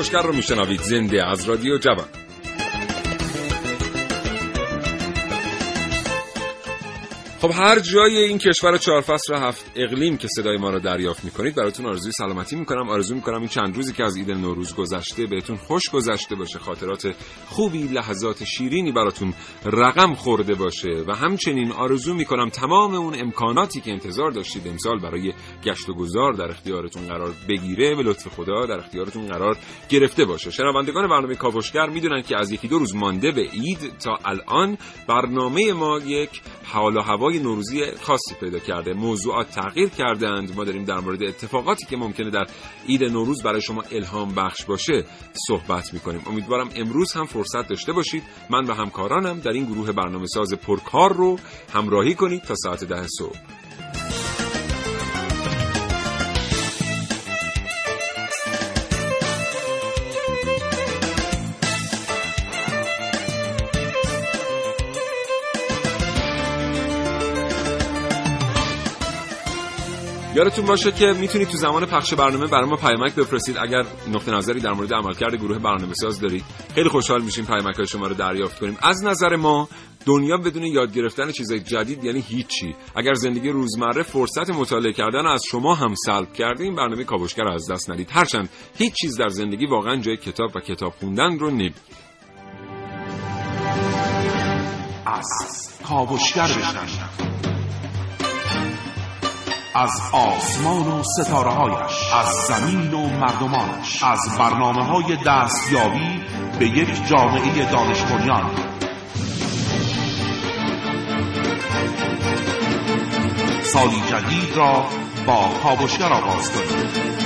کاوشگر رو میشنوید. زنده از رادیو جوان. خب هر جای این کشور چهار فصل هفت اقلیم که صدای ما رو دریافت می‌کنید براتون آرزوی سلامتی می‌کنم. آرزو می‌کنم این چند روزی که از عید نوروز گذشته بهتون خوش گذشته باشه خاطرات خوبی لحظات شیرینی براتون رقم خورده باشه. و همچنین آرزو می‌کنم تمام اون امکاناتی که انتظار داشتید امسال برای گشت و گذار در اختیارتون قرار بگیره به لطف خدا در اختیارتون قرار گرفته باشه. شنوندگان برنامه کاوشگر می‌دونن که از یکی دو روز مانده به عید تا الان برنامه ما یک حال و هوای نوروزی خاصی پیدا کرده. موضوعات تغییر کردند ما داریم در مورد اتفاقاتی که ممکنه در عید نوروز برای شما الهام بخش باشه صحبت می‌کنیم. امیدوارم امروز هم فرصت داشته باشید. من و همکارانم در این گروه برنامه ساز پرکار رو همراهی کنید تا ساعت ده صبح. یادتون باشه که می‌تونید تو زمان پخش برنامه برای ما پیامک بفرستید. اگر نقطه نظری در مورد عملکرد گروه برنامه ساز دارید خیلی خوشحال میشیم پیامک های شما رو دریافت کنیم. از نظر ما دنیا بدون یاد گرفتن چیزای جدید یعنی هیچی. اگر زندگی روزمره فرصت مطالعه کردن از شما هم سلب کرده این برنامه کاوشگر از دست ندید. هرچند هیچ چیز در زندگی واقعا جای کتاب و کتاب خوندن رو نمی‌گیره از کاوشگر بشنوید از آسمان و ستاره هایش از زمین و مردمانش از برنامه های دستیابی به یک جامعه دانش سالی جدید را با کاوشگر آغاز کنید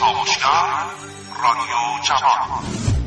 کاوشگر رادیو جوان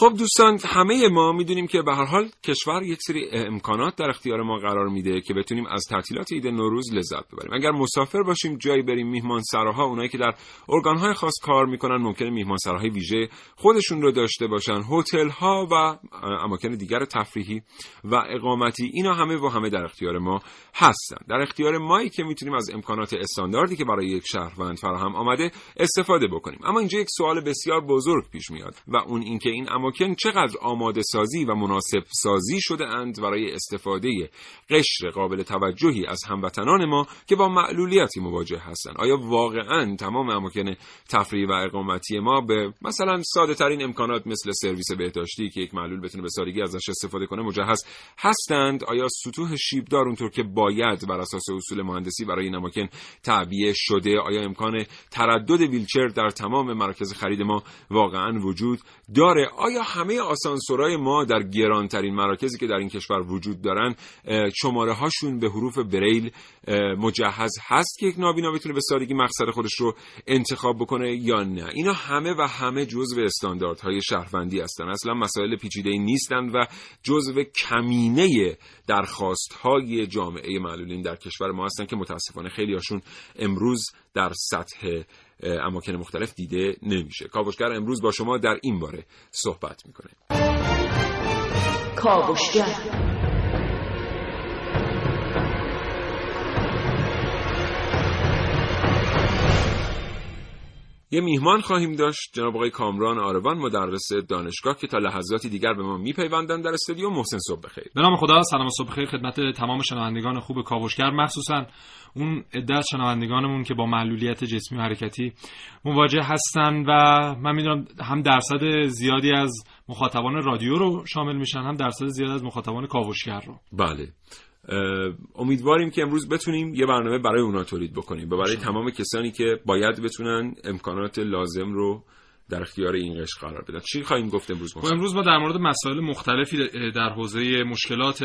خب دوستان همه ما می‌دونیم که به هر حال کشور یک سری امکانات در اختیار ما قرار میده که بتونیم از تعطیلات عید نوروز لذت ببریم. اگر مسافر باشیم جایی بریم میهمان سراها اونایی که در ارگانهای خاص کار می‌کنن ممکنه میهمان سراهای ویژه خودشون رو داشته باشن. هتل ها و اماکن دیگر تفریحی و اقامتی اینا همه و همه در اختیار ما هستن. در اختیار مایی که می‌تونیم از امکانات استانداردی که برای یک شهروند فراهم آمده استفاده بکنیم. اما اینجا یک سوال بسیار بزرگ پیش میاد و اون اینکه این اماکن چقدر آماده سازی و مناسب سازی شده اند برای استفاده قشر قابل توجهی از هموطنان ما که با معلولیتی مواجه هستند. آیا واقعا تمام اماکن تفریح و اقامتی ما به مثلا ساده ترین امکانات مثل سرویس بهداشتی که یک معلول بتونه به سادگی ازش استفاده کنه مجهز هستند؟ آیا سطوح شیبدار اونطور که باید بر اساس اصول مهندسی برای این اماکن تعبیه شده؟ آیا امکان تردد ویلچر در تمام مراکز خرید ما واقعا وجود داره؟ آیا همه آسانسورهای ما در گرانترین مراکزی که در این کشور وجود دارن شماره هاشون به حروف بریل مجهز هست که یک نابینا بتونه به سادگی مقصد خودش رو انتخاب بکنه یا نه؟ اینا همه و همه جزو استانداردهای شهروندی هستن. اصلا مسائل پیچیده نیستند و جزو کمینه درخواست های جامعه معلولین در کشور ما هستن که متاسفانه خیلی هاشون امروز در سطح اماکن مختلف دیده نمیشه. کاوشگر امروز با شما در این باره صحبت می‌کنه. کاوشگر. یه میهمان خواهیم داشت. جناب آقای کامران آروان مدرس دانشگاه که تا لحظاتی دیگر به ما میپیوندن در استودیو محسن صبح بخیر. به نام خدا سلام صبح بخیر. خدمت تمام شنوندگان خوب کاوشگر. مخصوصا اون عده از شنوندگانمون که با معلولیت جسمی و حرکتی مواجه هستن و من می‌دونم هم درصد زیادی از مخاطبان رادیو رو شامل میشن هم درصد زیادی از مخاطبان کاوشگر رو. بله. امیدواریم که امروز بتونیم یه برنامه برای اونا تولید بکنیم و برای تمام کسانی که باید بتونن امکانات لازم رو در اختیار این قشر قرار بدن. چی خواهیم گفت امروز ما امروز ما در مورد مسائل مختلفی در حوزه مشکلات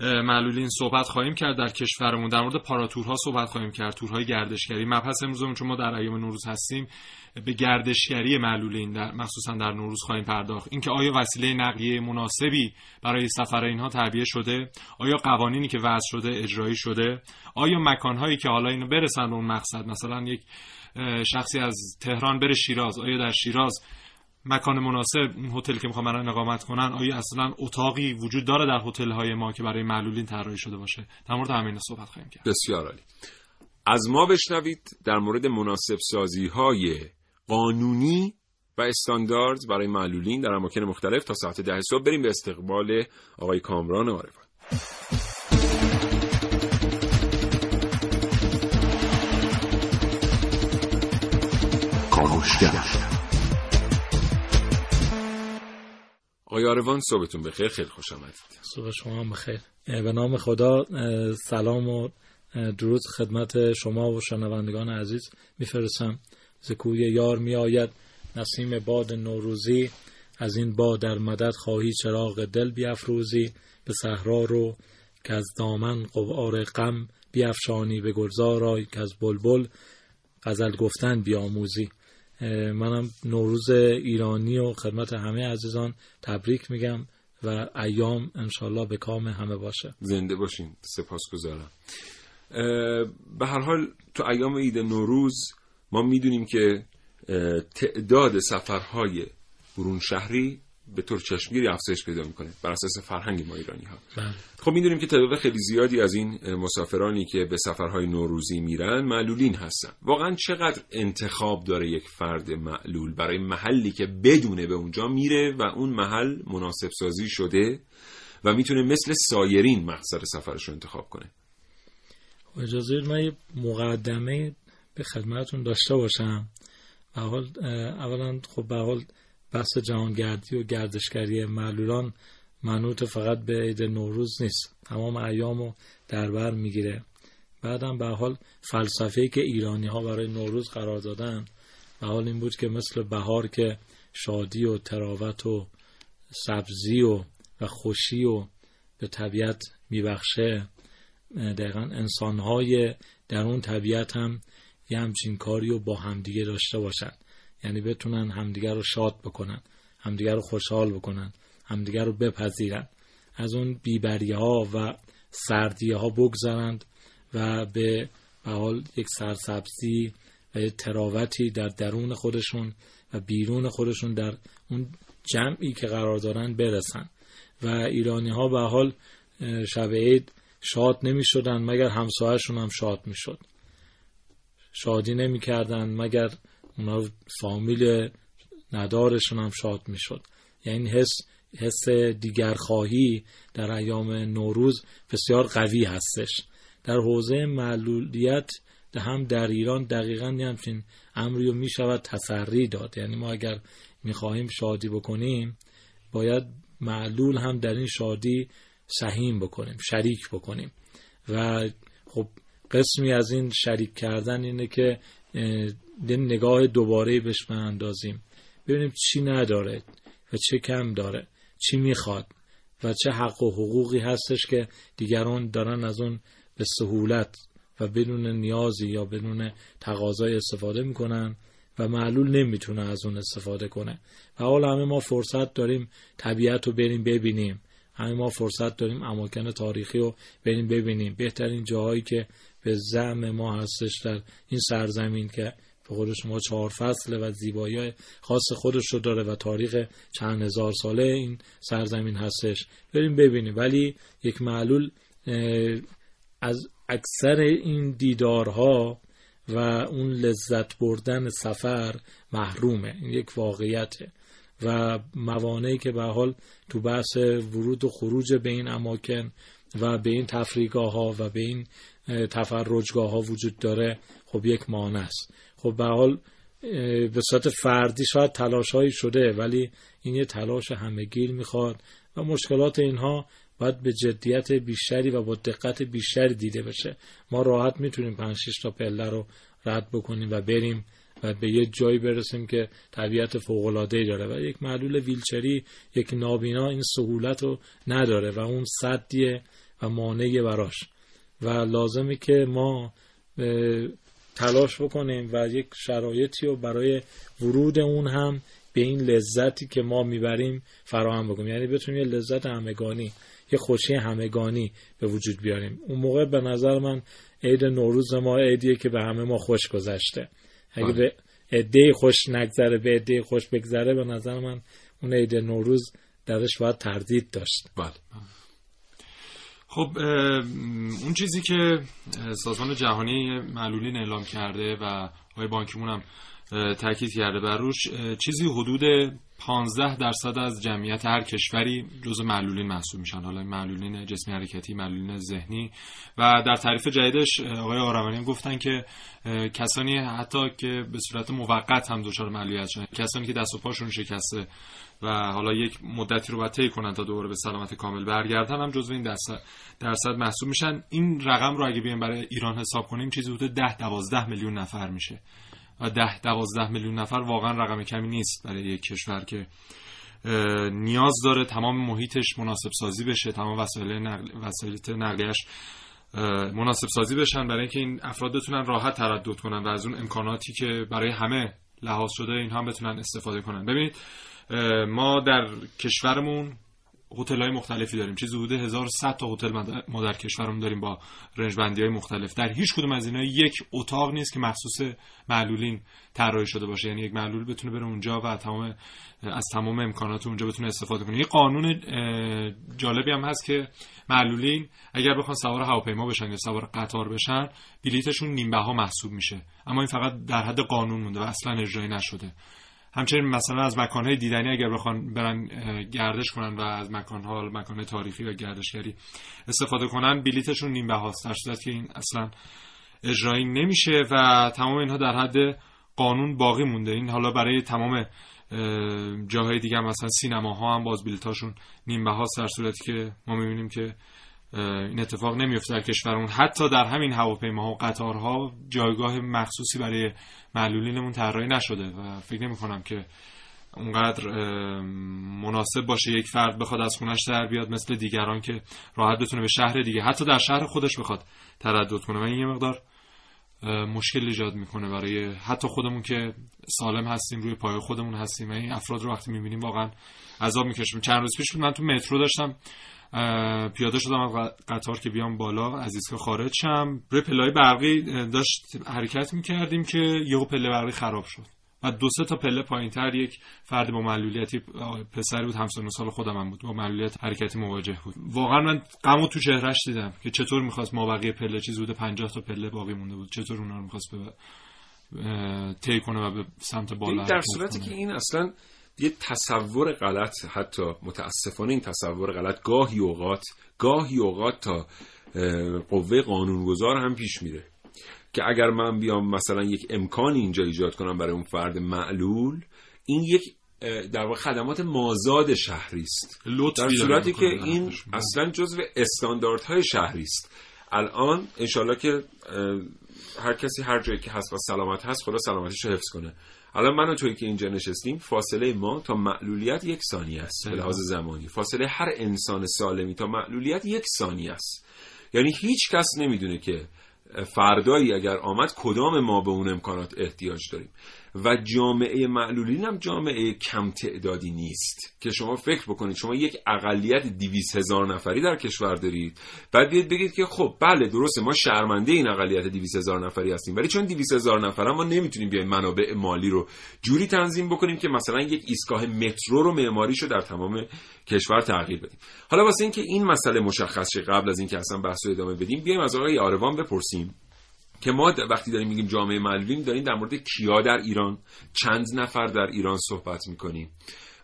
معلولین صحبت خواهیم کرد در کشورمون. در مورد پاراتورها صحبت خواهیم کرد تورهای گردشگری. مبحث امروزمون چون ما در ایام نوروز هستیم به گردشگری معلولین در مخصوصا در نوروز خواهیم پرداخت. اینکه آیا وسیله نقلیه مناسبی برای سفر اینها تعبیه شده؟ آیا قوانینی که وضع شده اجرایی شده؟ آیا مکانهایی که حالا اینو برسن به اون مقصد؟ مثلا یک شخصی از تهران بره شیراز. آیا در شیراز مکان مناسب اون هتل که می‌خوام برای اقامت کنن آیا اصلا اتاقی وجود داره در هتل های ما که برای معلولین طراحی شده باشه؟ در مورد همین صحبت خواهیم کرد. بسیار عالی. از ما بشنوید در مورد مناسب سازی های قانونی و استاندارد برای معلولین در اماکن مختلف تا ساعت ده صبح بریم به استقبال آقای کامران عارفان. آقای آروان صبحتون بخیر. خیلی خوش آمدید. صبح شما هم بخیر. به نام خدا سلام و درود خدمت شما و شنوندگان عزیز. میفرستم زکوی یار می آید نسیم باد نوروزی از این باد در مدد خواهی چراغ دل بیافروزی به صحرا رو که از دامن قوار غم بیافشانی به گلزار که از بلبل غزل گفتن بیاموزی. منم نوروز ایرانی و خدمت همه عزیزان تبریک میگم و ایام انشالله به کام همه باشه. زنده باشین. سپاس گذارم به هر حال تو ایام عید نوروز ما می‌دونیم که تعداد سفرهای برون شهری به طور چشمگیری افزایش پیدا می‌کنه بر اساس فرهنگ ما ایرانی ها بله. خب می‌دونیم که تعداد خیلی زیادی از این مسافرانی که به سفرهای نوروزی میرن معلولین هستن. واقعا چقدر انتخاب داره یک فرد معلول برای محلی که بدونه به اونجا میره و اون محل مناسب سازی شده و می‌تونه مثل سایرین مقصد سفرش رو انتخاب کنه؟ اجازه من یه مقدمه به خدمتون داشته باشم. به حال اولا خب به حال بحث جهانگردی و گردشگری معلولان منوط فقط به عید نوروز نیست. تمام ایام رو در بر می‌گیره. بعدم به حال فلسفه که ایرانی ها برای نوروز قرار دادن به حال این بود که مثل بهار که شادی و تراوت و سبزی و و خوشی و به طبیعت میبخشه دقیقا انسانهای در اون طبیعت هم یه همچین کاری رو با همدیگه داشته باشن. یعنی بتونن همدیگه رو شاد بکنن همدیگه رو خوشحال بکنن همدیگه رو بپذیرن. از اون بیبری ها و سردی ها بگذرند و به حال یک سرسبزی و یک تراوتی در درون خودشون و بیرون خودشون در اون جمعی که قرار دارن برسن. و ایرانی ها به حال شب عید شاد نمی شدن مگر همسایهشون هم شاد می شد شادی نمی کردن مگر اونا فامیل ندارشون هم شاد می شد یعنی حس حس دیگرخواهی در ایام نوروز بسیار قوی هستش. در حوزه معلولیت هم در ایران دقیقا همچین امری رو می شود تسری داد. یعنی ما اگر می خواهیم شادی بکنیم باید معلول هم در این شادی سهیم بکنیم شریک بکنیم. و خب قسمی از این شریک کردن اینه که نگاه دوباره بهش اندازیم ببینیم چی نداره و چه کم داره چی می‌خواد و چه حق و حقوقی هستش که دیگران دارن از اون به سهولت و بدون نیازی یا بدون تقاضای استفاده می‌کنن و معلول نمی‌تونه از اون استفاده کنه. و حالا همه ما فرصت داریم طبیعت رو بریم ببینیم. همه ما فرصت داریم اماکن تاریخی رو بریم ببینیم. بهترین جاهایی که به زعم ما هستش در این سرزمین که به خود شما چهار فصله و زیبایی خاص خودش رو داره و تاریخ چند هزار ساله این سرزمین هستش. بریم ببینیم. ولی یک معلول از اکثر این دیدارها و اون لذت بردن سفر محرومه. این یک واقعیته. و موانعی که به حال تو بحث ورود و خروج به این اماکن و به این تفریگاه ها و به این تفرجگاه ها وجود داره خب یک مانع است. خب به حال به صورت فردی شاید تلاش هایی شده ولی این یه تلاش همهگیر می‌خواد و مشکلات اینها باید به جدیت بیشتری و با دقت بیشتری دیده بشه. ما راحت می‌تونیم 5 6 تا پله رو رد بکنیم و بریم و به یه جایی برسیم که طبیعت فوق‌العاده‌ای داره و یک معلول ویلچری یک نابینا این سهولت رو نداره و اون صدیه و مانعی براش. و لازمه که ما تلاش بکنیم و یک شرایطی رو برای ورود اون هم به این لذتی که ما می‌بریم فراهم بکنیم. یعنی بتونیم یه لذت همگانی یه خوشی همگانی به وجود بیاریم. اون موقع به نظر من عید نوروز ما عیدیه که به همه ما خوش گذشته. اگه بله. به عده خوش نگذره به عده خوش بگذره به نظر من اون عید نوروز درش باید تردید داشت. بله. خب اون چیزی که سازمان جهانی معلولین اعلام کرده و آقای بانکیمون هم تاکید کرده بر روش چیزی حدود 15 درصد از جمعیت هر کشوری جزء معلولین محسوب میشن. حالا معلولین جسمی حرکتی معلولین ذهنی. و در تعریف جدیدش آقای آرمانی هم گفتن که کسانی حتی که به صورت موقت هم دچار معلولیت شدن کسانی که دست و پاشون شکسته و حالا یک مدتی رو باید طی کنن تا دوباره به سلامت کامل برگردن هم جزو این درصد درصد محسوب میشن. این رقم رو اگه بیایم برای ایران حساب کنیم چیزی حدود 10 12 میلیون نفر میشه. و 10 12 میلیون نفر واقعا رقم کمی نیست برای یک کشور که نیاز داره تمام محیطش مناسب سازی بشه تمام وسایل نقل وسایل نقلیش مناسب سازی بشن برای اینکه این افراد بتونن راحت تردد کنن و از اون امکاناتی که برای همه لحاظ شده این هم بتونن استفاده کنن. ببینید ما در کشورمون هتل های مختلفی داریم. چیزی حدود 1100 تا هتل ما در- کشورمون داریم با رنج بندی های مختلف. در هیچ کدوم از اینا یک اتاق نیست که مخصوص معلولین طراحی شده باشه. یعنی یک معلول بتونه بره اونجا و تمام از تمام امکانات اونجا بتونه استفاده کنه. یه قانون جالبی هم هست که معلولین اگر بخوان سوار هواپیما بشن یا سوار قطار بشن بلیتشون نیم بها محسوب میشه. اما این فقط در حد قانون مونده و اصلا اجرایی نشده. همچنین مثلا از مکانهای دیدنی اگر بخوان برن گردش کنن و از مکانها مکان تاریخی و گردشگری استفاده کنن بلیتشون نیم بهاست در صورتی که این اصلا اجرایی نمیشه و تمام اینها در حد قانون باقی مونده. این حالا برای تمام اه، جاهای دیگه مثلا سینماها هم باز بلیتاشون نیم بهاست در صورتی که ما می‌بینیم که این اتفاق نمیفته در کشورمون حتی در همین هواپیماها و قطارها جایگاه مخصوصی برای معلولینمون طراحی نشده و فکر نمی کنم که اونقدر مناسب باشه یک فرد بخواد از خونش در بیاد مثل دیگران که راحت بتونه به شهر دیگه حتی در شهر خودش بخواد تردد کنه. و این یه مقدار مشکل ایجاد می‌کنه برای حتی خودمون که سالم هستیم روی پای خودمون هستیم. و این افراد رو وقتی می‌بینیم واقعا عذاب می‌کشیم. چند روز پیش من تو مترو داشتم. پیاده شدم از قطار که بیام بالا از ایستگاه خارج شم روی پلهای برقی داشت حرکت می‌کردیم که یهو پله برقی خراب شد. و دو سه تا پله پایینتر یک فرد با معلولیتی پسری بود همسن و سال خودم هم بود با معلولیت حرکتی مواجه بود. واقعا من غمو تو چهرش دیدم که چطور می‌خواست ما بقیه پله چیز بوده 50 تا پله باقی مونده بود. چطور اونا رو می‌خواست به طی کنه و به سمت بالا در صورتی. که این اصلا یه تصور غلط حتی متاسفانه این تصور غلط گاهی اوقات گاهی اوقات تا قوه قانونگذار هم پیش میره که اگر من بیام مثلا یک امکانی اینجا ایجاد کنم برای اون فرد معلول این یک در واقع خدمات مازاد شهری است. در صورتی که این. اصلا جزو استانداردهای شهری است. الان انشالله که هر کسی هر جایی که هست و سلامت هست خدا سلامتیش رو حفظ کنه. الان من و توی که اینجا نشستیم فاصله ما تا معلولیت یک ثانیه است به. لحاظ زمانی. فاصله هر انسان سالمی تا معلولیت یک ثانیه است. یعنی هیچ کس نمی‌دونه که فردایی اگر آمد کدام ما به اون امکانات احتیاج داریم. و جامعه معلولین هم جامعه کم تعدادی نیست. که شما فکر بکنید شما یک اقلیت دیویس هزار نفری در کشور دارید. بعد بیاید بگید که خب بله درسته ما شرمنده این اقلیت دیویس هزار نفری هستیم. ولی چون دیویس هزار نفر هم ما نمی‌تونیم بیایم منابع مالی رو جوری تنظیم بکنیم که مثلا یک ایستگاه مترو رو معماریشو در تمام کشور تغییر بدیم. حالا واسه اینکه این مسئله مشخص شه قبل از اینکه اصلا بحث رو ادامه بدیم بیایم از آقای آروان بپرسیم. که ما وقتی داریم میگیم جامعه معلولین داریم در مورد کیا در ایران چند نفر در ایران صحبت می‌کنیم.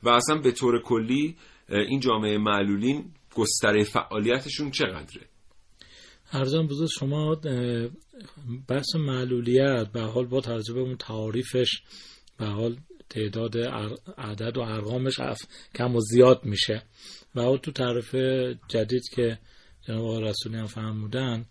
و اصلا به طور کلی این جامعه معلولین گستره فعالیتشون چقدره؟ ارزم بزرگ شما بحث معلولیت به حال با توجه به اون تعاریفش به حال تعداد عدد و ارقامش کم و زیاد میشه. و تو تعریف جدید که جناب رسولی هم فرمودن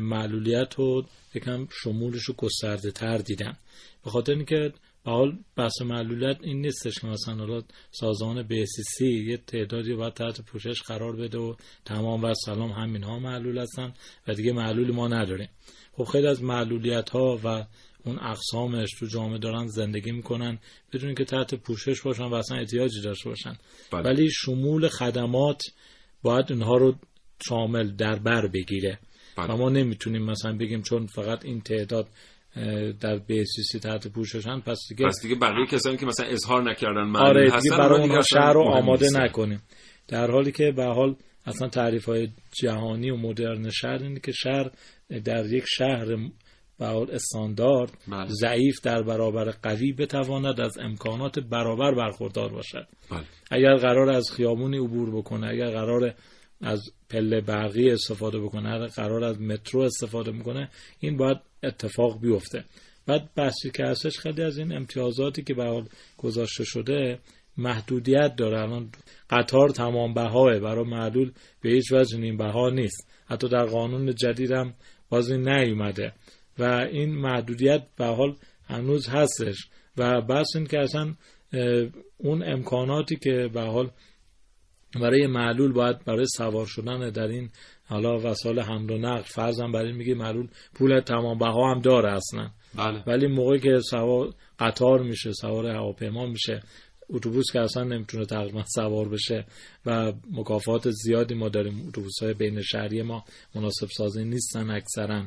معلولیت رو یکم شمولش رو گسترده تر دیدن به خاطر اینکه به حال بحث معلولیت این نیستش که مثلا حالا سازمان BCC یه تعدادی باید تحت پوشش قرار بده و تمام و سلام همین ها معلول هستن و دیگه معلول ما نداریم. خب خیلی از معلولیت ها و اون اقسامش تو جامعه دارن زندگی می‌کنن بدون که تحت پوشش باشن و اصلا احتیاجی داشته باشن. بله. ولی شمول خدمات باید اینها رو شامل در بر بگیره. بله. و ما نمی‌تونیم مثلا بگیم چون فقط این تعداد در بیسیسی تحت پوششن پس دیگه پس دیگه بقیه کسانی که مثلا اظهار نکردن معلول آره دیگه برای اونها شهر رو آماده نیستن. نکنیم در حالی که به حال اصلا تعریف های جهانی و مدرن شهر اینه که شهر در یک شهر به حال استاندارد بله. ضعیف در برابر قوی بتواند از امکانات برابر برخوردار باشد بله. اگر قرار از خیابونی عبور بکنه اگر قرار از پله برقی استفاده بکنه قرار از مترو استفاده می‌کنه این باید اتفاق بیفته. بعد بحثی که هستش خیلی از این امتیازاتی که به حال گذاشته شده محدودیت داره. الان قطار تمام بهاه برای معلول به هیچ وجه این بها نیست. حتی در قانون جدید هم باز این نیومده. و این محدودیت به حال هنوز هستش. و بس این که اصلا اون امکاناتی که به حال برای معلول باید برای سوار شدن در این حالا وسایل حمل و نقل فرضاً برای میگه معلول پول تمام بها هم داره اصلا. بله. ولی موقعی که سوار قطار میشه سوار هواپیما میشه اتوبوس که اصلا نمی‌تونه تقریبا سوار بشه و مکافات زیادی ما داریم اتوبوس های بین شهری ما مناسب سازی نیستن اکثرا.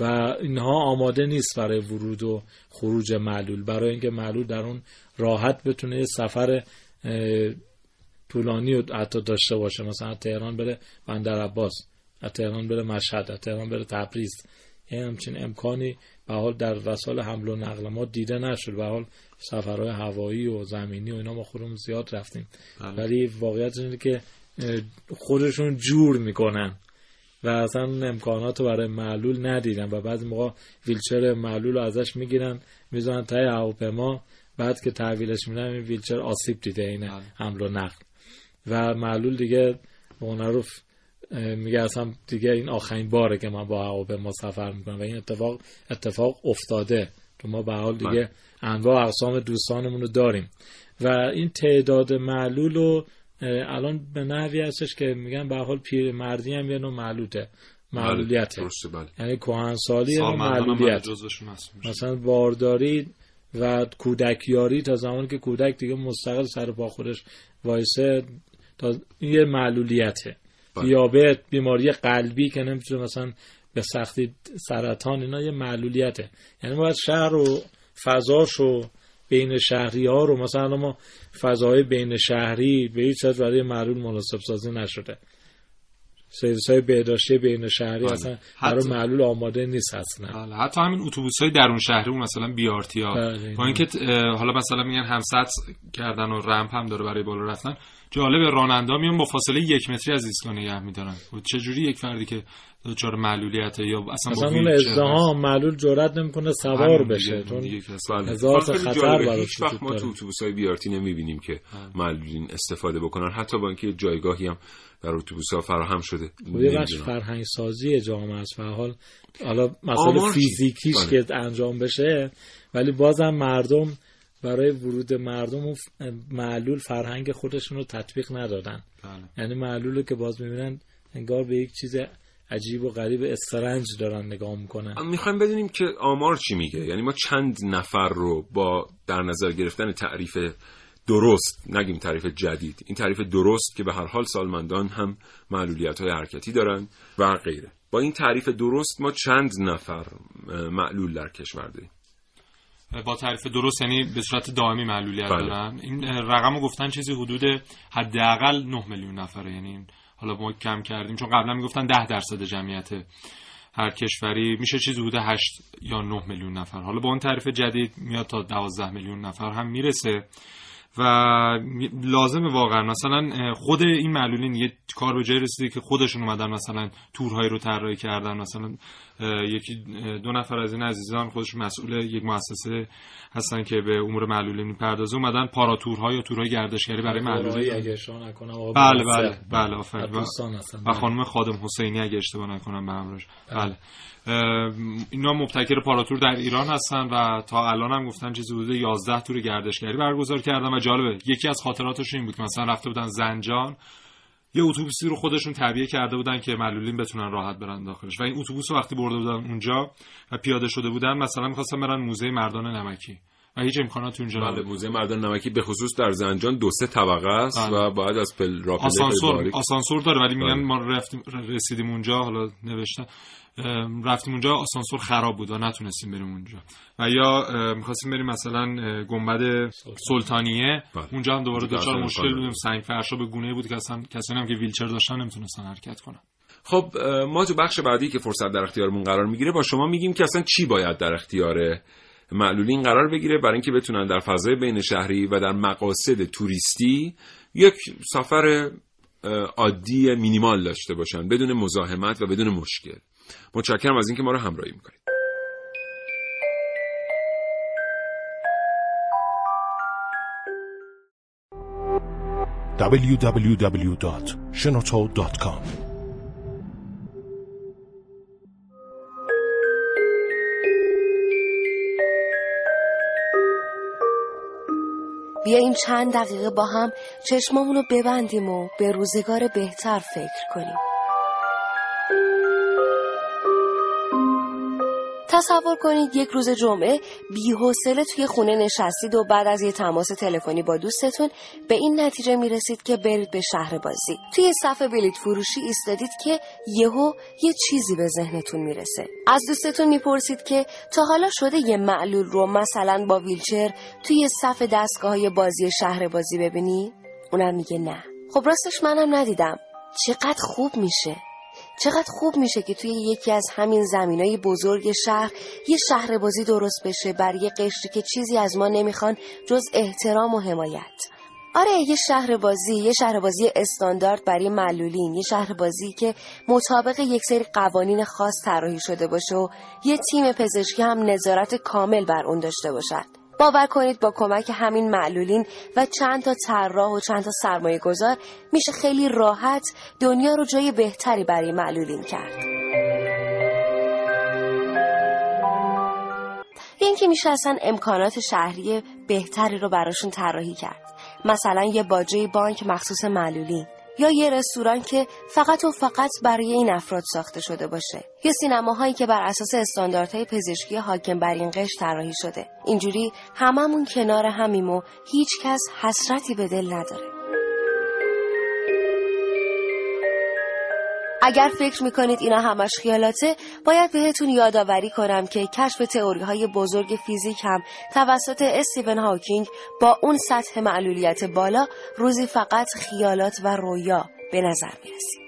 و اینها آماده نیست برای ورود و خروج معلول. برای اینکه معلول در اون راحت بتونه سفر طولانی رو حتی داشته باشه. مثلا تهران بره بندر عباس از تهران بره مشهد از تهران بره تبریز. یه همچین امکانی به حال در وسایل حمل و نقل ما دیده نشد. به حال سفرهای هوایی و زمینی و اینا ما خودمون زیاد رفتیم. بله. ولی واقعیت اینه که خودشون جور می‌کنن. و اصلا امکانات رو برای معلول ندیدن و بعضی موقع ویلچر معلول رو ازش می‌گیرن می‌ذارن تای هواپیما. بعد که تحویلش میدن این ویلچر آسیب دیده این بله. حمل و نقل. و معلول دیگه معروف میگه اصلا دیگه این آخرین باره که من با هواپیما سفر می‌کنم و این اتفاق اتفاق افتاده که ما به حال دیگه بله. انواع اقسام دوستانمون رو داریم. و این تعداد معلول رو الان به نحوی هستش که میگن به حال پیر مردی هم یه نوع معلوته معلولیته. درسته بله. یعنی کهنسالی معلولیت. مثلا بارداری و کودکیاری تا زمانی که کودک دیگه مستقل سر پا خودش وایسه تا این یه معلولیته. بله. دیابت بیماری قلبی که نمی‌تونه مثلا به سختی سرطان اینا یه معلولیته. یعنی باید شهر و فضاش و بین شهری ها رو مثلا ما فضای بین شهری به هیچ وجه برای معلول مناسب سازی نشده. سرویس های بهداشتی بین شهری بله. اصلا برای معلول آماده نیست اصلا. بله. حتی همین اتوبوس های درون شهری اون مثلا بی آر تی ها بله. با اینکه حالا مثلا میگن همسط کردن و رمپ هم داره برای بالا رفتن. جالب راننده میان با فاصله یک متری از ایستگاه نگه میدارن و چه جوری یک فردی که دچار معلولیت یا اصلا با اون ازدهام معلول جرئت نمی‌کنه. سوار بشه چون بله. هزار خیلی تا خطر. براش وقت ما تو داره. اتوبوس های بیارتی نمی‌بینیم که معلولین استفاده بکنن حتی با اینکه جایگاهی هم در اتوبوس ها فراهم شده خب یه بخش. فرهنگ سازی جامعه است حال حالا مسئله؟ فیزیکیش بله. که انجام بشه ولی بازم مردم برای ورود مردم اون ف- معلول فرهنگ خودشون رو تطبیق ندادن. بله. یعنی معلول رو که باز می‌بینن انگار به یک چیز عجیب و غریب استرنج دارن نگاه می‌کنن. می‌خوایم بدونیم که آمار چی میگه؟ یعنی ما چند نفر رو با در نظر گرفتن تعریف درست نگیم تعریف جدید این تعریف درست که به هر حال سالمندان هم معلولیت های حرکتی دارن و غیره. با این تعریف درست ما چند نفر معلول در کشور داریم؟ با تعریف درست یعنی به صورت دائمی معلولیت بله. دارن. این رقم رو گفتن چیزی حدود حداقل 9 میلیون نفره یعنی حالا ما کم کردیم چون قبلا می‌گفتن 10 درصد جمعیت هر کشوری. میشه چیزی حدود 8 یا 9 میلیون نفر. حالا با اون تعریف جدید میاد تا 12 میلیون نفر هم می‌رسه. و لازم واقعا. مثلا خود این معلولین یه کار به جای رسیده که خودشون اومدن مثلا تورهایی رو طراحی کردن مثلا یکی دو نفر از این عزیزان خودش مسئول یک مؤسسه هستن که به امور معلولین می‌پردازه. اومدن پاراتورها یا تورهای گردشگری برای معلولین. اگه اشتباه نکنم بله بله بله آفرین. و و خانم خادم حسینی اگه اشتباه نکنم به همراهش. بله. اینا مبتکر پاراتور در ایران هستن و تا الان هم گفتن چیزی حدود 11 تور گردشگری برگزار کردن و جالبه یکی از خاطراتش این بود که مثلا رفته بودن زنجان یه اتوبوسی رو خودشون تعبیه کرده بودن که معلولین بتونن راحت برن داخلش. و این اتوبوس رو وقتی برده بودن اونجا و پیاده شده بودن مثلا می‌خواستن برن موزه مردان نمکی. و هیچ امکاناتی اونجا بله موزه مردان نمکی به خصوص در زنجان دو سه طبقه است بله. و باید از پل راپله آسانسور آسانسور داره ولی میگن بله. ما رفتیم رسیدیم اونجا حالا نوشتن. رفتیم اونجا آسانسور خراب بود و نتونستیم بریم اونجا. و یا می‌خواستیم بریم مثلا گنبد سلطانیه. بله. اونجا هم دوباره دچار اصلا مشکل بودیم. سنگ فرشا به گونه بود که اصلا کسایی هم که ویلچر داشتن نمی‌تونستن حرکت کنن. خب ما تو بخش بعدی که فرصت در اختیارمون قرار می‌گیره با شما میگیم که اصلا چی باید در اختیار معلولین قرار بگیره برای اینکه بتونن در فضای بین شهری و در مقاصد توریستی یک سفر عادی مینیمال داشته باشن بدون مزاحمت و بدون مشکل. متشکرم از اینکه ما رو همراهی می‌کنید. www.shenoto.com بیاییم چند دقیقه با هم چشمامون رو ببندیم و به روزگار بهتر فکر کنیم. تصور کنید یک روز جمعه بی‌حوصله توی خونه نشستید و بعد از یه تماس تلفنی با دوستتون به این نتیجه می‌رسید که برید به شهر بازی. توی صف بلیت فروشی ایستادید که یهو یه چیزی به ذهنتون می‌رسه. از دوستتون می‌پرسید که تا حالا شده یه معلول رو مثلا با ویلچر توی صف دستگاه بازی شهر بازی ببینی؟ اونم میگه نه. خب راستش منم ندیدم. چقدر خوب میشه. چقدر خوب میشه که توی یکی از همین زمینای بزرگ شهر یه شهر بازی درست بشه برای یه قشری که چیزی از ما نمی‌خوان جز احترام و حمایت. آره یه شهر بازی یه شهر بازی استاندارد برای معلولین یه شهر بازی که مطابق یک سری قوانین خاص طراحی شده باشه و یه تیم پزشکی هم نظارت کامل بر اون داشته باشد. باور کنید با کمک همین معلولین و چند تا طراح و چند تا سرمایه گذار میشه خیلی راحت دنیا رو جای بهتری برای معلولین کرد. این که میشه اصلا امکانات شهری بهتری رو براشون طراحی کرد. مثلا یه باجه بانک مخصوص معلولین. یا یه رستوران که فقط و فقط برای این افراد ساخته شده باشه. یا سینماهایی که بر اساس استانداردهای پزشکی حاکم بر این قشر طراحی شده. اینجوری هممون کنار همیم و هیچ کس حسرتی به دل نداره. اگر فکر می‌کنید اینا همش خیالاته باید بهتون یادآوری کنم که کشف تئوری های بزرگ فیزیک هم توسط استیون هاکینگ با اون سطح معلولیت بالا روزی فقط خیالات و رویا به نظر می‌رسید.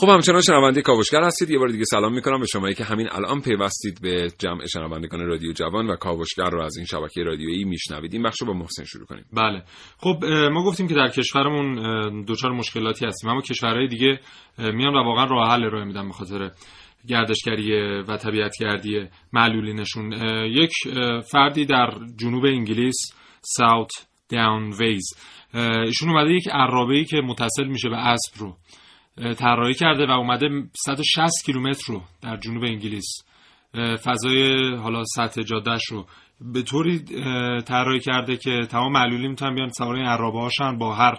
خب همچنان شنونده کاوشگر هستید. یه بار دیگه سلام می‌کنم به شمایی که همین الان پیوستید به جمع شنوندگان رادیو جوان و کاوشگر رو از این شبکه رادیویی میشنوید. این بخش رو با محسن شروع کنیم. بله. خب ما گفتیم که در کشورمون دچار مشکلاتی هستیم. اما کشورهای دیگه میان و واقعا راه حل ارائه میدن به گردشگری و طبیعتگردی معلولینشون یک فردی در جنوب انگلیس ساوت داون ویز ایشون اومده یک عرابه‌ای که متصل میشه به اسب رو. طراحی کرده و اومده 160 کیلومتر رو در جنوب انگلیس. فضای حالا سطح جادهش رو به طوری طراحی کرده که تمام معلولین می‌تونن بیان سوار این عرابه هاشن با هر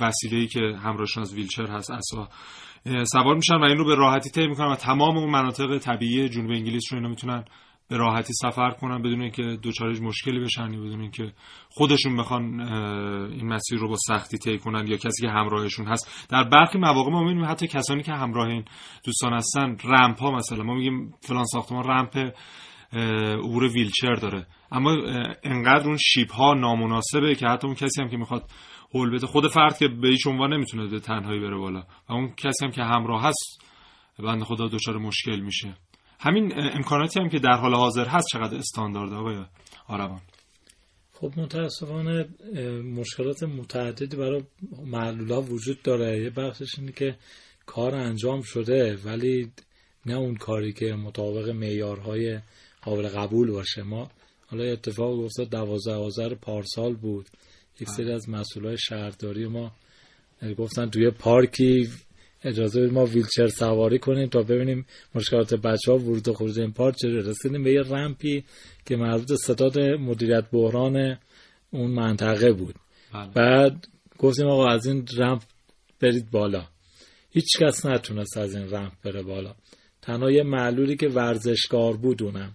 وسیله‌ای که همراهشون از ویلچر هست اسا سوار میشن و این رو به راحتی طی می‌کنن و تمام اون مناطق طبیعی جنوب انگلیس رو اینا می‌تونن به راحتی سفر کنن بدون اینکه هیچ مشکلی بشن یا بدون اینکه خودشون بخوان این مسیر رو با سختی طی کنن یا کسی که همراهشون هست. در برخی مواقع ما می‌بینیم حتی کسانی که همراه این دوستان هستن رمپ ها مثلا ما میگیم فلان ساختمان رمپ عبور ویلچر داره. اما انقدر اون شیب ها نامناسبه که حتی اون کسی هم که می‌خواد هول بده خود فرد که به هیچ عنوان نمی‌تونه تنهایی بره بالا و اون کسی هم که همراه هست بند خدا دچار مشکل میشه. همین امکاناتی هم که در حال حاضر هست چقدر استاندارد آقای آروان؟ خب متاسفانه مشکلات متعددی برای معلولا وجود داره. یه بخشش اینه که کار انجام شده ولی نه اون کاری که مطابق معیارهای قابل قبول باشه. ما حالا اتفاق افتاد دوازده آذر پارسال بود. یک سری از مسئولای شهرداری ما گفتن توی پارکی اجازه بدید ما ویلچر سواری کنیم تا ببینیم مشکلات بچه ها ورود و خروج این پارک چجوری. رسیدیم به یه رمپی که مربوط ستاد مدیریت بحران اون منطقه بود. بله. بعد گفتیم آقا از این رمپ برید بالا. هیچ کس نتونست از این رمپ بره بالا. تنها یه معلولی که ورزشکار بود اونم.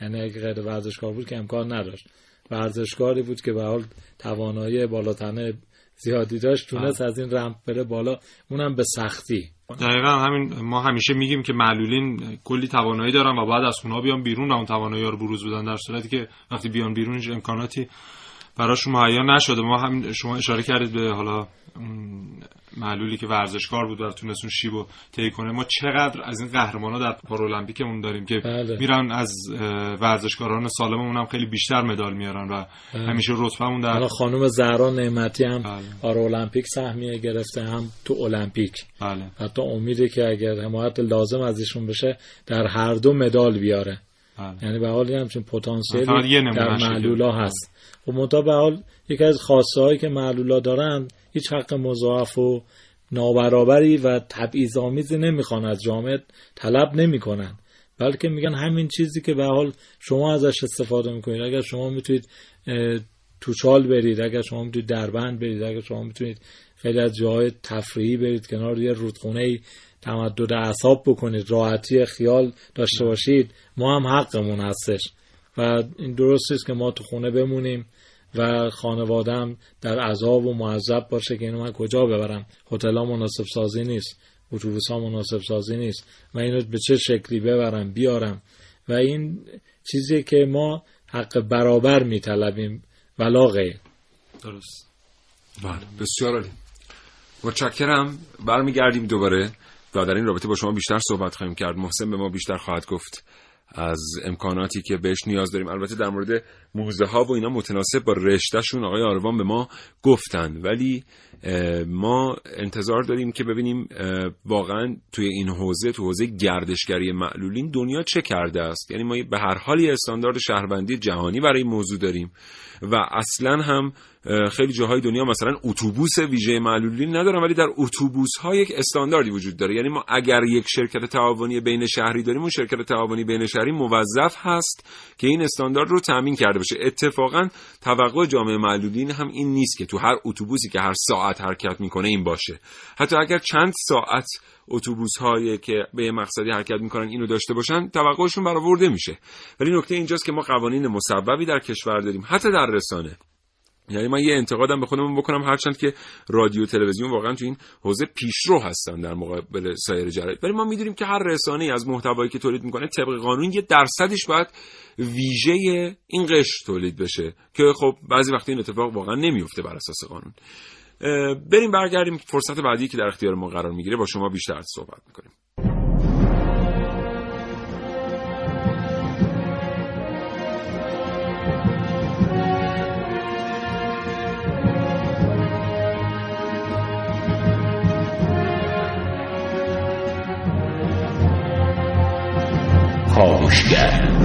یعنی اگه غیر ورزشکار بود که امکان نداشت. ورزشکاری بود که به حال توانایی بالاتنه زیادی داشت تونست. از این رمپ بره بالا اونم به سختی دقیقا همین ما همیشه میگیم که معلولین کلی توانایی دارن و بعد از اونها بیان بیرون و اون توانایی رو بروز بدن در صورتی که وقتی بیان بیرون امکاناتی براشون مهیا نشده ما هم شما اشاره کردید به حالا معلولی که ورزشکار بود و تونست اون شیبو طی کنه ما چقدر از این قهرمانا در پارالمپیکمون داریم که بله. میرن از ورزشکاران سالممون هم خیلی بیشتر مدال میارن و بله. همیشه رتبهمون در حالا خانم زهرا نعمتی هم بله. المپیک سهمیه گرفته هم تو المپیک بله. حتی امیده که اگر حمایت لازم از ایشون بشه در هر دو مدال بیاره. یعنی به حال همچین پتانسیلی در معلولا هست. و خب به حال یکی از خاصه هایی که معلولا دارن هیچ حق مضاعف و نابرابری و آمیزی نمی‌خوان از جامعه طلب نمی‌کنن. بلکه میگن همین چیزی که به حال شما ازش استفاده می‌کنید. اگر شما می‌تونید توچال برید اگر شما می‌تونید دربند برید اگر شما می‌تونید خیلی از جاهای تفریحی برید کنار یه رودخونه تمدد اعصاب بکنید راحتی خیال داشته باشید. ما هم حقمون هستش. و این درست است که ما تو خونه بمونیم و خانوادم در عذاب و معذب باشه که اینو من کجا ببرم؟ هتل مناسب سازی نیست. اتوبوس ها مناسب سازی نیست. و اینو به چه شکلی ببرم بیارم؟ و این چیزی که ما حق برابر میطلبیم ولا غیر درست. بله بسیار عالی. متشکرم. برمیگردیم دوباره. و در این رابطه با شما بیشتر صحبت خواهیم کرد. محسن به ما بیشتر خواهد گفت از امکاناتی که بهش نیاز داریم. البته در مورد موزه ها و اینا متناسب با رشتهشون آقای آروان به ما گفتن ولی ما انتظار داریم که ببینیم واقعا توی این حوزه تو حوزه گردشگری معلولین دنیا چه کرده است. یعنی ما به هر حال یه استاندارد شهروندی جهانی برای این موضوع داریم و اصلا هم خیلی جاهای دنیا مثلا اتوبوس ویژه معلولین ندارن ولی در اتوبوس ها یک استانداردی وجود داره. یعنی ما اگر یک شرکت تعاونی بین شهری داریم اون شرکت تعاونی بین شهری موظف هست که این استاندارد رو تامین کرده باشه. اتفاقا توقع جامعه معلولین هم این نیست که تو هر اتوبوسی که هر ساعت حرکت می‌کنه این باشه. حتی اگر چند ساعت اتوبوس هایی که به مقصدی حرکت می‌کنن اینو داشته باشن توقعشون برآورده میشه. ولی نکته اینجاست که ما قوانین مصوبی در کشور داریم حتی در رسانه. یعنی من یه انتقادم به خودمون بکنم هرچند که رادیو تلویزیون واقعا تو این حوزه پیشرو هستن در مقابل سایر جراید. ولی ما می‌دونیم که هر رسانه از محتوایی که تولید می‌کنه طبق قانون یه درصدش باید ویژه این قش تولید بشه که خب بعضی وقتی این اتفاق واقعا نمیفته بر اساس قانون. بریم برگردیم فرصت بعدی که در اختیار ما قرار می‌گیره با شما بیشتر صحبت می‌کنیم. کاوشگر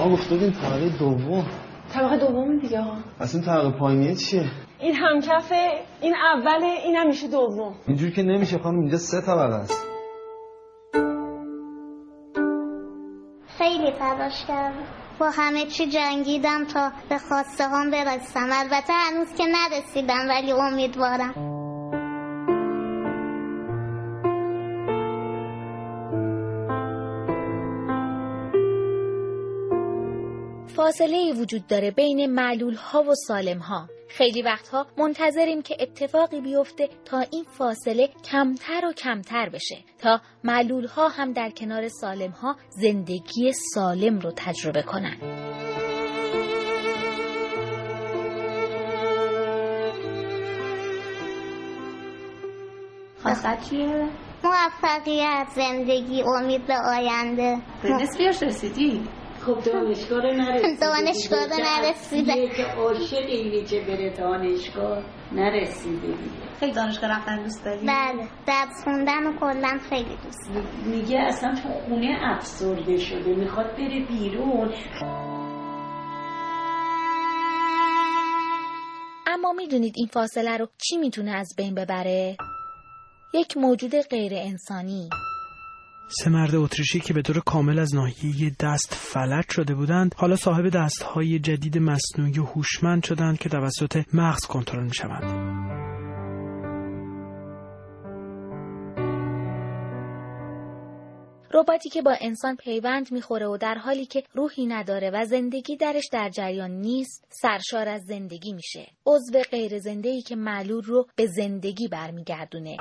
شما گفته بودین طبقه دوم. طبقه دوم دیگه ها اصلا طبقه پایینیه چیه؟ این همکفه این اوله این هم میشه دوم. اینجور که نمیشه خانم اینجا سه طبقه است. خیلی تلاش کردم. با همه چی جنگیدم تا به خواسته هم برسم. البته هنوز که نرسیدم ولی امیدوارم. فاصله ای وجود داره بین معلول ها و سالم ها خیلی وقتها منتظریم که اتفاقی بیفته تا این فاصله کمتر و کمتر بشه تا معلول ها هم در کنار سالم ها زندگی سالم رو تجربه کنن. خواستت چیه؟ موفقیت زندگی امید به آینده. به نصفیش رسیدی؟ خب دانشگاه رو نرسیده دانشگاه رو نرسیده. که عاشق اینی که بره دانشگاه نرسیده دیگه. خیلی دانشگاه رفتن دوست داری؟ بله درس خوندن و کلا خیلی دوست دارم. میگه اصلا تو خونه افسرده شده می‌خواد بره بیرون. اما می‌دونید این فاصله رو چی می‌تونه از بین ببره؟ یک موجود غیر انسانی. سه مرد اتریشی که به طور کامل از ناحیه دست فلج شده بودند حالا صاحب دستهای جدید مصنوعی و هوشمند شدند که توسط مغز کنترل می شوند. رباتی که با انسان پیوند می‌خوره و در حالی که روحی نداره و زندگی درش در جریان نیست سرشار از زندگی میشه عضو غیر زندگی که معلول رو به زندگی برمیگردونه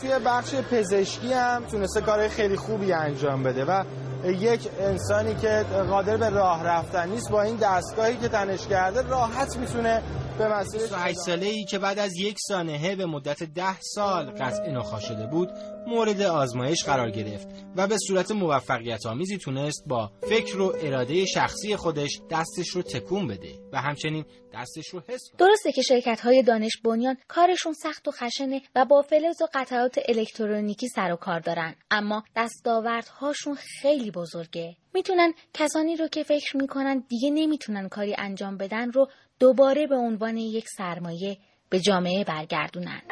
توی بخش پزشکی هم تونسته کار خیلی خوبی انجام بده و یک انسانی که قادر به راه رفتن نیست با این دستگاهی که تنش کرده راحت می‌تونه به مسیر 28 ساله ای که بعد از یک سانحه به مدت ده سال قطع نخواہ شده بود مورد آزمایش قرار گرفت و به صورت موفقیت آمیزی تونست با فکر و اراده شخصی خودش دستش رو تکون بده و همچنین دستش رو حس کنه. درسته که شرکت های دانش بنیان کارشون سخت و خشنه و با فلز و قطعات الکترونیکی سر و کار دارن اما دستاوردهاشون خیلی بزرگه می‌تونن کسانی رو که فکر می‌کنن دیگه نمی‌تونن کاری انجام بدن رو دوباره به عنوان یک سرمایه به جامعه برگردونن.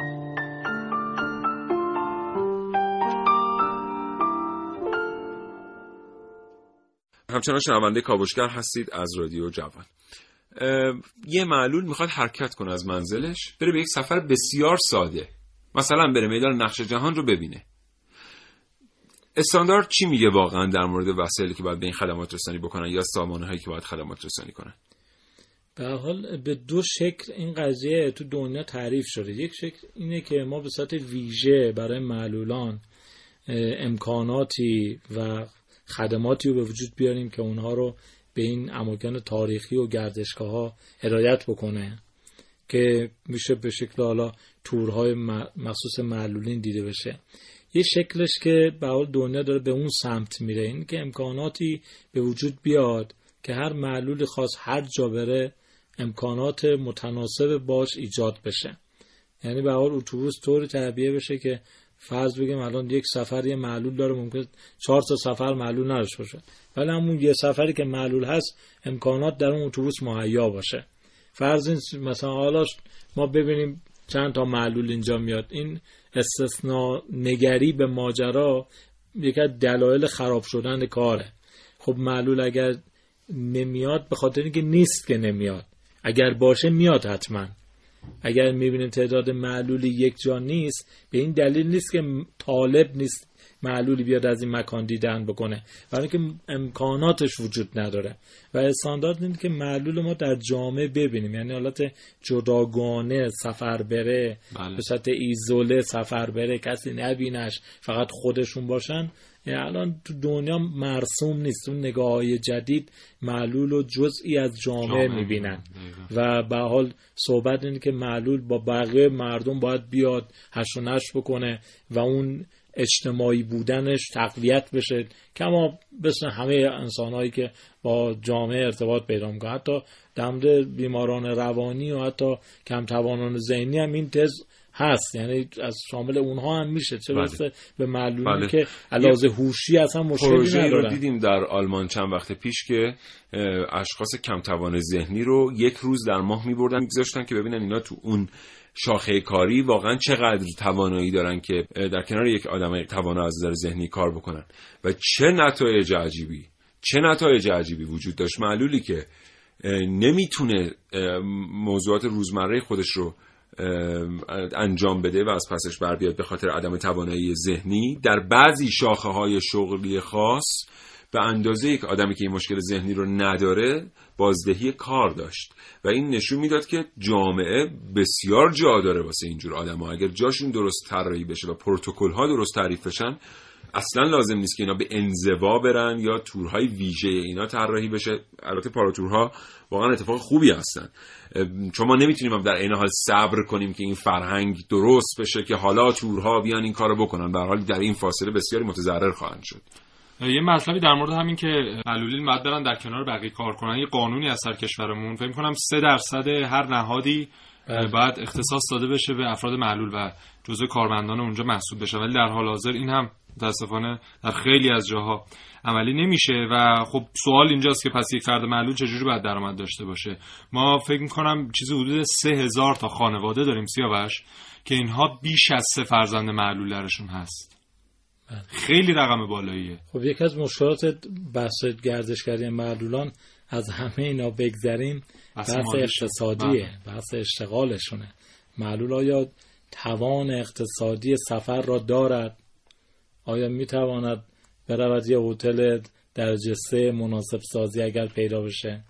همچنان شنونده کاوشگر هستید از رادیو جوان. یه معلول می‌خواد حرکت کنه از منزلش بره به یک سفر بسیار ساده. مثلا بره میدان نقش جهان رو ببینه. استاندارد چی میگه واقعا در مورد وسایلی که باید به این خدمات رسانی بکنن یا سامانه هایی که باید خدمات رسانی کنن؟ به حال به دو شکل این قضیه تو دنیا تعریف شده. یک شکل اینه که ما به صورت ویژه برای معلولان امکاناتی و خدماتی رو به وجود بیاریم که اونها رو به این اماکن تاریخی و گردشگاه ها هدایت بکنه که میشه به شکل حالا تورهای مخصوص معلولین دیده بشه. یه شکلش که به حال دنیا داره به اون سمت میره این که امکاناتی به وجود بیاد که هر معلول خاص هر جا بره امکانات متناسب باش ایجاد بشه. یعنی به حال اتوبوس طوری تعبیه بشه که فرض بگیم الان یک سفر یه معلول داره ممکن چهار تا سفر معلول نداشته باشه. ولی همون یه سفری که معلول هست امکانات در اون اتوبوس مهیا باشه. فرض این مثلا حالا ما ببینیم چند تا معلول اینجا میاد. این استثنا نگری به ماجرا یکی از دلایل خراب شدن کاره. خب معلول اگر نمیاد به خاطر اینکه نیست که نمیاد. اگر باشه میاد حتما. اگر می‌بینیم تعداد معلولی یک جا نیست به این دلیل نیست که طالب نیست معلولی بیاد از این مکان دیدن بکنه. برای که امکاناتش وجود نداره. و استاندارد اینه که معلول ما در جامعه ببینیم. یعنی حالت جداگانه سفر بره بله. به صورت ایزوله سفر بره کسی نبینش فقط خودشون باشن. یعنی الان تو دنیا مرسوم نیست اون نگاه های جدید معلول و جزئی از جامعه, جامعه. می‌بینن و به حال صحبت اینه که معلول با بقیه مردم باید بیاد هش و نش بکنه و اون اجتماعی بودنش تقویت بشه کما مثل همه انسانهایی که با جامعه ارتباط پیدا می‌کنن. حتی در مورد بیماران روانی و حتی کم توانان ذهنی هم این تز هست. یعنی از شامل اونها هم میشه. چه برسه به معلومی بله. که علاوه هوشی اصلا مشکلی پروژه رو ندارن. دیدیم در آلمان چند وقت پیش که اشخاص کم توان ذهنی رو یک روز در ماه میبردن میگذاشتن که ببینن اینا تو اون شاخه کاری واقعا چقدر توانایی دارن که در کنار یک آدم توانا از نظر ذهنی کار بکنن. و چه نتایج عجیبی چه نتایج عجیبی وجود داشت. معلولی که نمی‌تونه موضوعات روزمره خودش رو انجام بده و از پسش بر بیاد به خاطر عدم توانایی ذهنی. در بعضی شاخه های شغلی خاص به اندازه یک آدمی که این مشکل ذهنی رو نداره بازدهی کار داشت. و این نشون می‌داد که جامعه بسیار جا داره واسه اینجور آدم ها. اگر جاشون درست طراحی بشه و پروتکل ها درست تعریف بشن اصلا لازم نیست که اینا به انزوا برن یا تورهای ویژه اینا طراحی بشه. البته پاراتورها واقعا اتفاق خوبی هستن. چون ما نمی‌تونیم هم در این حال صبر کنیم که این فرهنگ درست بشه که حالا تورها بیان این کارو بکنن. به حال در این فاصله بسیاری متضرر خواهند شد. یه مطلبی در مورد همین که معلولین باید برن در کنار بقیه کار کنن یه قانونی از سر کشورمون. فکر کنم سه درصد هر نهادی باید اختصاص داده بشه به افراد معلول و جزء کارمندان اونجا محسوب بشه. ولی در حال حاضر این هم متاسفانه در خیلی از جاها عملی نمیشه و خب سوال اینجاست که پس یک فرد معلول چجوری باید درآمد داشته باشه؟ ما فکر می‌کنم چیزی حدود سه هزار تا خانواده داریم سیاوش که اینها بیش از سه فرزند معلول درشون هست. خیلی رقم بالاییه. خب یکی از مشکلات بحث گردشگری معلولان از همه اینا بگذریم بحث اقتصادیه بحث اشتغالشونه. معلول آیا توان اقتصادی سفر را دارد؟ آیا می‌تواند برود یه هتل درجه سه مناسب سازی اگر پیدا بشه؟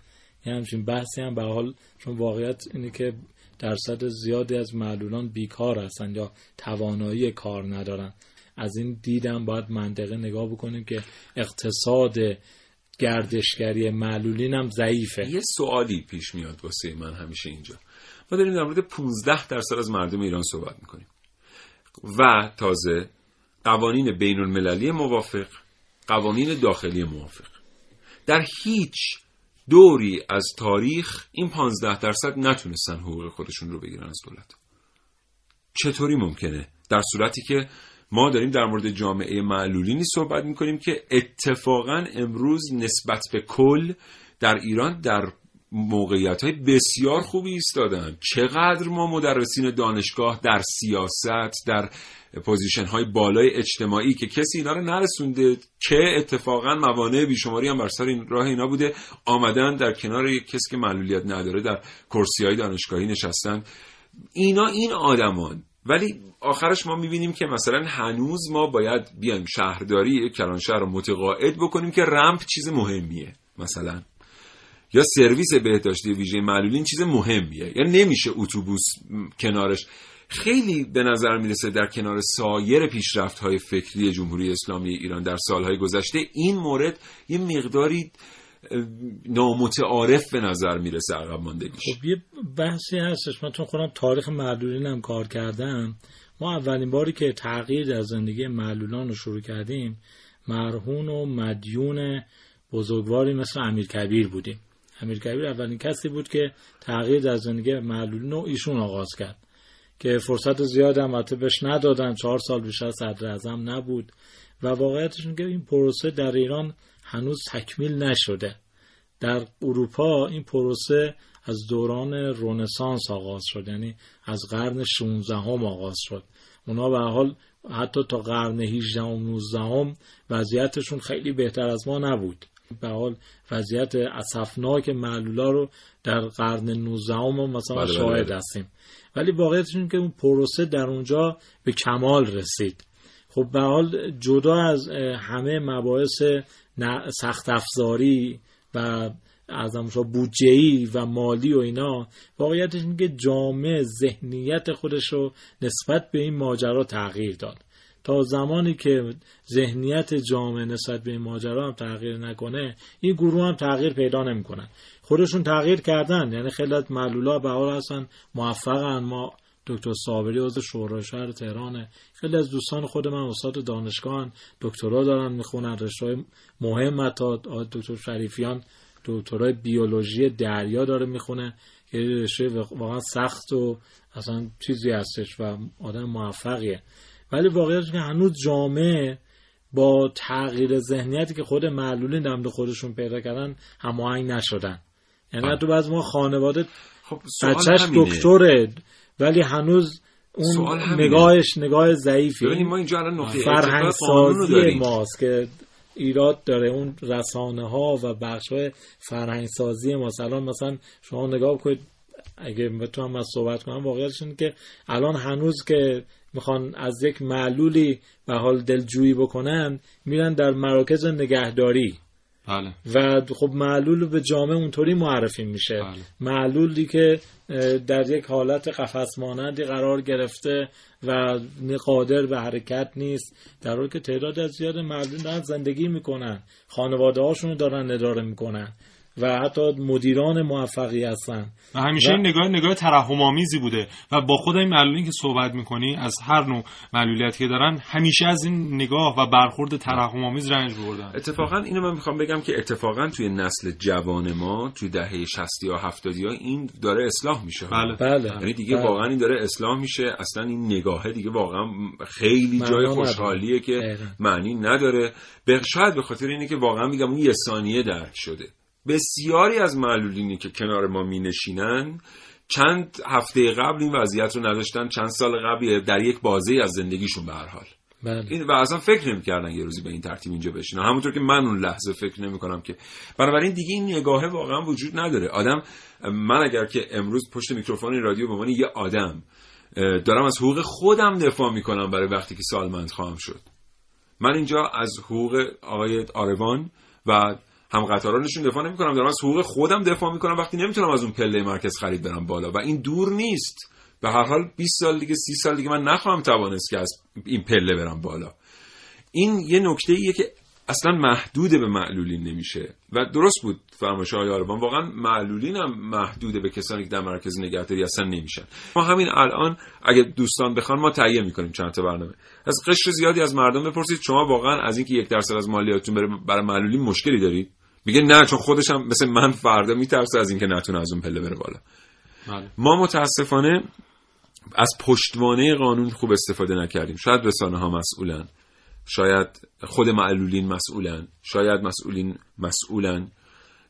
یه همچین بحثی هم به حال چون واقعیت اینه که درصد زیادی از معلولان بیکار هستن یا توانایی کار ندارن. از این دیدم باید منطقه نگاه بکنیم که اقتصاد گردشگری معلولین هم ضعیفه. یه سوالی پیش میاد واسه من همیشه اینجا. ما داریم در مورد 15 درصد از مردم ایران صحبت می‌کنیم. و تازه قوانین بین المللی موافق قوانین داخلی موافق. در هیچ دوری از تاریخ این 15 درصد نتونستن حقوق خودشون رو بگیرن از دولت. چطوری ممکنه؟ در صورتی که ما داریم در مورد جامعه معلولینی صحبت می‌کنیم که اتفاقا امروز نسبت به کل در ایران در موقعیت های بسیار خوبی ایستادن. چقدر ما مدرسین دانشگاه در سیاست در پوزیشن های بالای اجتماعی که کسی اینا رو نرسونده که اتفاقا موانع بیشماری هم بر سر این راه اینا بوده آمدن در کنار یک کسی که معلولیت نداره در کرسی های دانشگاهی نشستن. اینا این آدمان ولی آخرش ما می‌بینیم که مثلا هنوز ما باید بیایم شهرداری کلانشهر رو متقاعد بکنیم که رمپ چیز مهمیه مثلا. یا سرویس بهداشتی ویژه معلولین چیز مهمیه. یا نمیشه اتوبوس کنارش. خیلی به نظر می‌رسه در کنار سایر پیشرفت های فکری جمهوری اسلامی ایران در سالهای گذشته این مورد یه مقداری نامتعارف به نظر می‌رسه عقب ماندگیش. خب یه بحثی هستش. من چون خودم تاریخ معلولین هم کار کردم ما اولین باری که تغییر در زندگی معلولان رو شروع کردیم مرهون و مدیون بزرگواری مثل امیر کبیر بودیم. امیر کبیر اولین کسی بود که تغییر در زندگی معلولین رو ایشون آغاز کرد که فرصت زیاد هم بهش ندادن. چهار سال بیشتر صدر اعظم نبود. و واقعیتش که این پروسه در ایران هنوز تکمیل نشده. در اروپا این پروسه از دوران رونسانس آغاز شد یعنی از قرن 16 هم آغاز شد. اونا به حال حتی تا قرن 18 و 19 هم وضعیتشون خیلی بهتر از ما نبود. به حال وضعیت اسفناک معلولا رو در قرن 19 هم مثلا بله شاهد بله. هستیم. ولی واقعیتش که اون پروسه در اونجا به کمال رسید. خب به حال جدا از همه مباحث سخت افزاری و از بودجه ای و مالی و اینا. واقعیتش که جامعه ذهنیت خودش رو نسبت به این ماجرا تغییر داد. تا زمانی که ذهنیت جامعه نسبت به این ماجرا هم تغییر نکنه این گروه هم تغییر پیدا نمی‌کنن. خودشون تغییر کردن یعنی خیلی معلولا به حال هستن موفقن ما دکتر صابری عضو شورای شهر تهرانه خیلی از دوستان خود من استاد دانشگاه دکترا دارن می‌خونن. رشته مهم تا دکتر شریفیان دکترای بیولوژی دریا داره می‌خونه. که رشته واقعا سخت و اصلا چیزی هستش و آدم موفقیه. ولی واقعیتش که هنوز جامعه با تغییر ذهنیتی که خود معلولین در خودشون پیدا کردن هماهنگ نشدن. یعنی تو بعض ما خانواده خب بچهش دکتره. ولی هنوز اون نگاهش نگاه ضعیفی ما اینجا الان فرهنگ سازی ماست که ایراد داره اون رسانه ها و بخش های فرهنگ سازی ما مثلا مثلا شما نگاه کنید اگه بتونم از صحبت کنم واقعیتش که الان هنوز که می‌خوان از یک معلولی به حال دلجویی بکنن میرن در مراکز نگهداری. بله. و خب معلول به جامعه اونطوری معرفی میشه بله. معلولی که در یک حالت قفس مانندی قرار گرفته و قادر به حرکت نیست در حالی که تعداد از زیاد معلول دارن زندگی می‌کنن خانواده هاشون دارن اداره می‌کنن و حتی مدیران موفقی هستن. و همیشه این نگاه نگاه ترحم آمیزی بوده. و با خود این معلولین که صحبت می‌کنی از هر نوع معلولیتی که دارن همیشه از این نگاه و برخورد ترحم آمیز رنج بردن اتفاقا اینو من می‌خوام بگم که اتفاقا توی نسل جوان ما توی دهه 60 یا 70 ها این داره اصلاح میشه. بله. بله. یعنی دیگه بله. واقعا این داره اصلاح میشه. اصلا این نگاهه دیگه واقعا خیلی جای. خوشحالیه که. معنی نداره. به شاید به خاطر اینه که واقعا میگم اون یه ثانیه درک شده. بسیاری از معلولینی که کنار ما می نشینن چند هفته قبل این وضعیت رو نداشتن چند سال قبل در یک بازه از زندگیشون به هر حال. بله. این و اصلا فکر نمی‌کردن یه روزی به این ترتیب اینجا بشینن. همونطور که من اون لحظه فکر نمی‌کنم که بنابراین دیگه این نگاهه واقعا وجود نداره. آدم من اگر که امروز پشت میکروفون رادیو به عنوان یه آدم دارم از حقوق خودم دفاع می‌کنم برای وقتی که سالمند خواهم شد. من اینجا از حقوق آقای آروان و هم قطارانشون دفاع نمی‌کنم دارم از حقوق خودم دفاع می‌کنم وقتی نمی‌تونم از اون پله مرکز خرید برم بالا و این دور نیست. به هر حال 20 سال دیگه 30 سال دیگه من نخواهم توانست که از این پله برم بالا. این یه نکته ایه که اصلا محدود به معلولین نمیشه و درست بود فرمایش های آربان واقعا معلولین هم محدود به کسانی که در مرکز نگهداری اصلا نمیشن. ما همین الان اگه دوستان بخوان ما تهیه می‌کنیم چند تا برنامه. از قشر زیادی از مردم بپرسید شما واقعا از اینکه یک درصد از مالیاتتون بره برای معلولین مشکلی دارید؟ میگه نه چون خودش هم مثل من فردا میترسه از اینکه نتونه از اون پله بره بالا. بله. ما متاسفانه از پشتوانه قانون خوب استفاده نکردیم. شاید رسانه ها مسئولن. شاید خود معلولین مسئولن. شاید مسئولین مسئولن.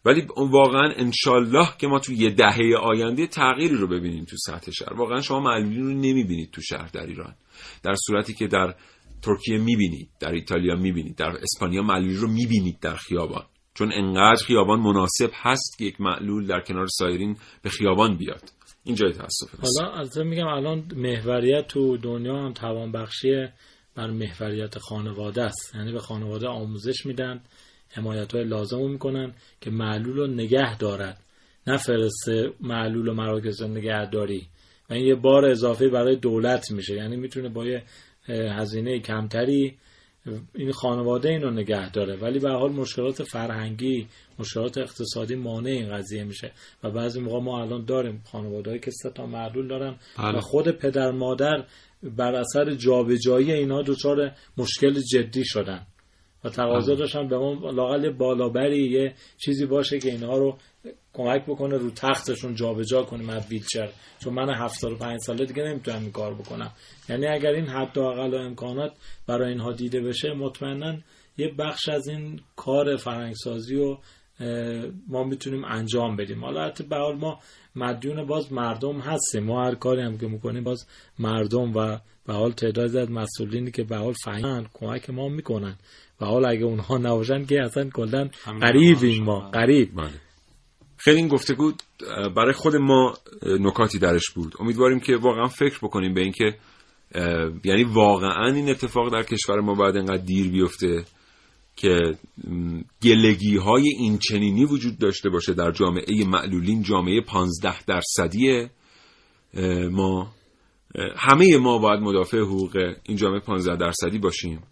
ولی واقعا انشالله که ما تو یه دهه آینده تغییری رو ببینیم تو سطح شهر. واقعا شما معلولین رو نمی‌بینید تو شهر در ایران. در صورتی که در ترکیه می‌بینید در ایتالیا می‌بینید در اسپانیا معلولین رو می‌بینید در خیابان. چون انقدر خیابان مناسب هست که یک معلول در کنار سایرین به خیابان بیاد. این جای تاسف حالا البته میگم الان محوریت تو دنیا هم توانبخشی بر محوریت خانواده است. یعنی به خانواده آموزش میدن حمایت های لازم رو می‌کنن که معلول رو نگه دارد. نه فرسته معلول و مراکز نگهداری. و این یه بار اضافه برای دولت میشه. یعنی می‌تونه با یه هزینه کمتری این خانواده اینو نگه داره. ولی به حال مشکلات فرهنگی مشکلات اقتصادی مانع این قضیه میشه. و بعضی موقع ما الان داریم خانواده که سه تا معلول دارن بله. و خود پدر مادر بر اثر جابجایی اینا دچار مشکل جدی شدن. و تقاضا داشتن به ما لاقل بالابری یه چیزی باشه که اینها رو کمک بکنه رو تختشون جابجا کنیم از ویلچر. چون من 75 ساله دیگه نمی‌تونم این کار بکنم. یعنی اگر این حد و اقل و امکانات برای اینها دیده بشه مطمئنا یه بخش از این کار فرهنگسازی رو ما می‌تونیم انجام بدیم. حالا حتی به حال ما مدیون باز مردم هستیم. ما هر کاری هم که می‌کنیم باز مردم و به حال تعداد از مسئولینی که به حال فهمن کمک ما می‌کنن. و حال اگه اونها نباشن که اصلا کلا قریبیم ما. قریب خیلی این گفتگو برای خود ما نکاتی درش بود. امیدواریم که واقعا فکر بکنیم به اینکه یعنی واقعا این اتفاق در کشور ما باید انقدر دیر بیفته که گلگی های این چنینی وجود داشته باشه در جامعه معلولین جامعه پانزده درصدی ما. همه ما باید مدافع حقوق این جامعه پانزده درصدی باشیم.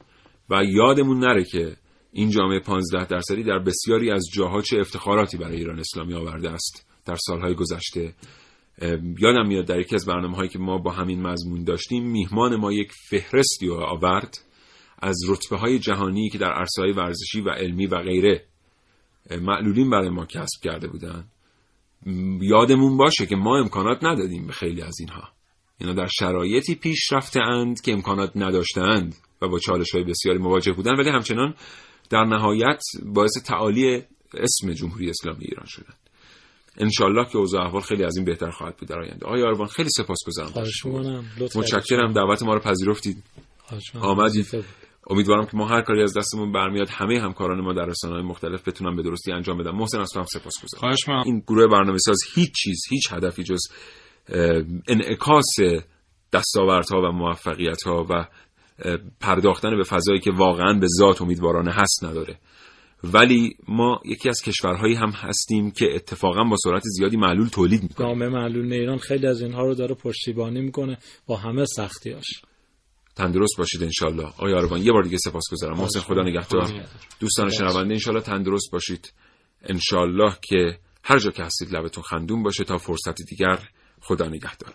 و یادمون نره که این جامعه 15 درصدی در بسیاری از جاها چه افتخاراتی برای ایران اسلامی آورده است در سالهای گذشته. یادم میاد در یکی از برنامه هایی که ما با همین مضمون داشتیم میهمان ما یک فهرستی آورد از رتبه های جهانی که در عرصه های ورزشی و علمی و غیره معلولین برای ما کسب کرده بودن یادمون باشه که ما امکانات ندادیم به خیلی از اینها. اینا در شرایطی پیش رفته اند که امکانات نداشتند و با چالش های بسیاری مواجه بودن ولی همچنان در نهایت باعث تعالی اسم جمهوری اسلامی ایران شدند انشالله که اوضاع احوال خیلی از این بهتر خواهد بود در آینده. آقای آروان خیلی سپاسگزارم متشکرم. دعوت ما رو پذیرفتید. آمدید. امیدوارم که ما هر کاری از دستمون برمیاد همه همکاران ما در رسانه‌های مختلف بتونن به درستی انجام بدن. محسن از تو هم سپاسگزارم خواهش می‌کنم. این گروه برنامه‌ساز هیچ چیز هیچ هدفی جز انعکاس دستاوردها و موفقیت‌ها و پرداختن به فضایی که واقعا به ذات امیدوارانه هست نداره. ولی ما یکی از کشورهایی هم هستیم که اتفاقا با سرعت زیادی معلول تولید می‌کنه. جامعه معلول ایران خیلی از اینها رو داره پشتیبانی می‌کنه با همه سختیاش. تندرست باشید انشالله. آقای آروان یه بار دیگه سپاسگزارم. محسن خدا نگهدار. دوستان شنونده انشالله تندرست باشید. انشالله که هر جا که هستید لبتون خندون باشه تا فرصت دیگر خدا نگهدار.